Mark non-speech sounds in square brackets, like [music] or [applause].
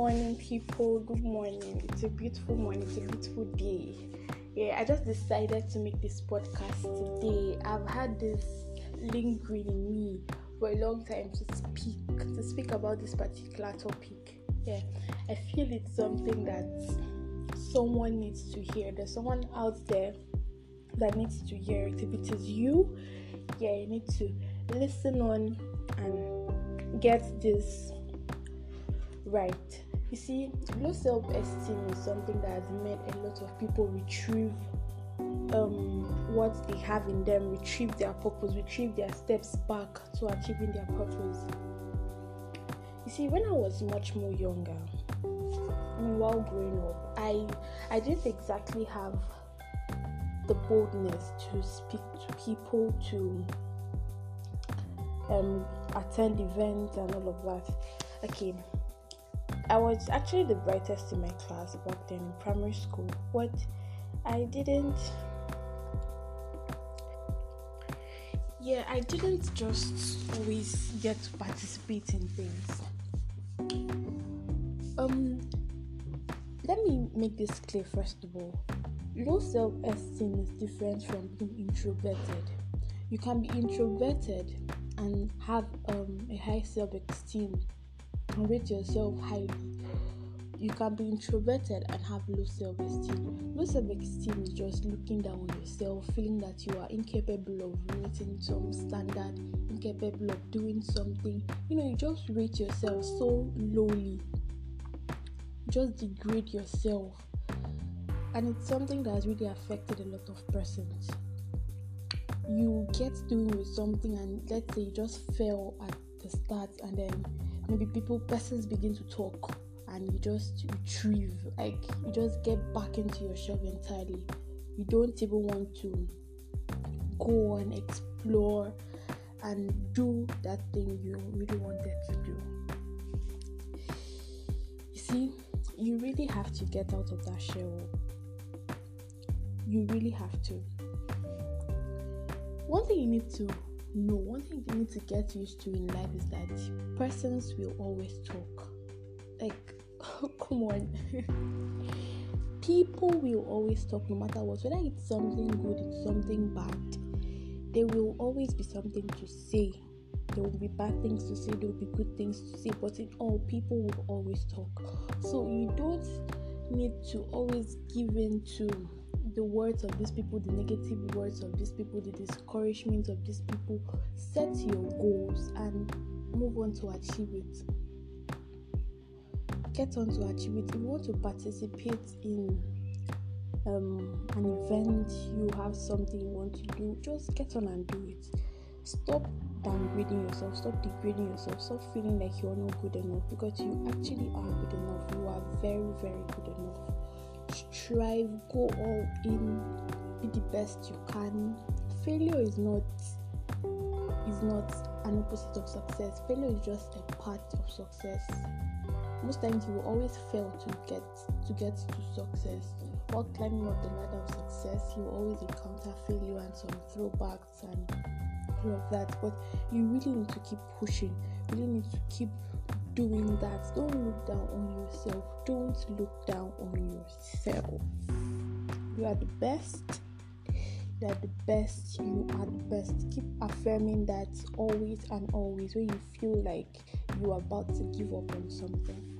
morning, people. Good morning. It's a beautiful morning. It's a beautiful day. Yeah, I just decided to make this podcast today. I've had this lingering in me for a long time to speak to speak about this particular topic. Yeah, I feel it's something that someone needs to hear. There's someone out there that needs to hear it. If it is you, yeah, you need to listen on and get this right. You see, low self esteem is something that has made a lot of people retrieve um, what they have in them, retrieve their purpose, retrieve their steps back to achieving their purpose. You see, when I was much more younger, while growing up, I I didn't exactly have the boldness to speak to people, to um, attend events and all of that. Okay, I was actually the brightest in my class back then in primary school, but I didn't. Yeah, I didn't just always get to participate in things. Um, let me make this clear first of all. Low self esteem is different from being introverted. You can be introverted and have um, a high self esteem and rate yourself highly. You can be introverted and have low self esteem. Low self esteem is just looking down on yourself, feeling that you are incapable of meeting some standard, incapable of doing something. You know, you just rate yourself so lowly, just degrade yourself, and it's something that has really affected a lot of persons. You get doing with something, and let's say you just fail at the start, and then maybe people persons begin to talk and you just retrieve like you just get back into your shell entirely. You don't even want to go and explore and do that thing you really wanted to do. You see you really have to get out of that shell. You really have to. One thing you need to no, one thing you need to get used to in life is that persons will always talk. Like, [laughs] come on. [laughs] People will always talk no matter what, whether it's something good, it's something bad. There will always be something to say. There will be bad things to say, there will be good things to say, but in all, people will always talk. So you don't need to always give in to the words of these people, the negative words of these people, the discouragement of these people. Set your goals and move on to achieve it. Get on to achieve it. If you want to participate in um, an event, you have something you want to do, just get on and do it. Stop downgrading yourself, stop degrading yourself, stop feeling like you're not good enough because you actually are good enough. You are very, very good enough strive, go all in, be the best you can. Failure is not is not an opposite of success. Failure is just a part of success. Most times you will always fail to get to get to success. While climbing up the ladder of success, you always encounter failure and some throwbacks and of that. But you really need to keep pushing. You really need to keep doing that. Don't look down on yourself. Don't look down on yourself. You are the best. You are the best. You are the best. Keep affirming that always and always when you feel like you are about to give up on something.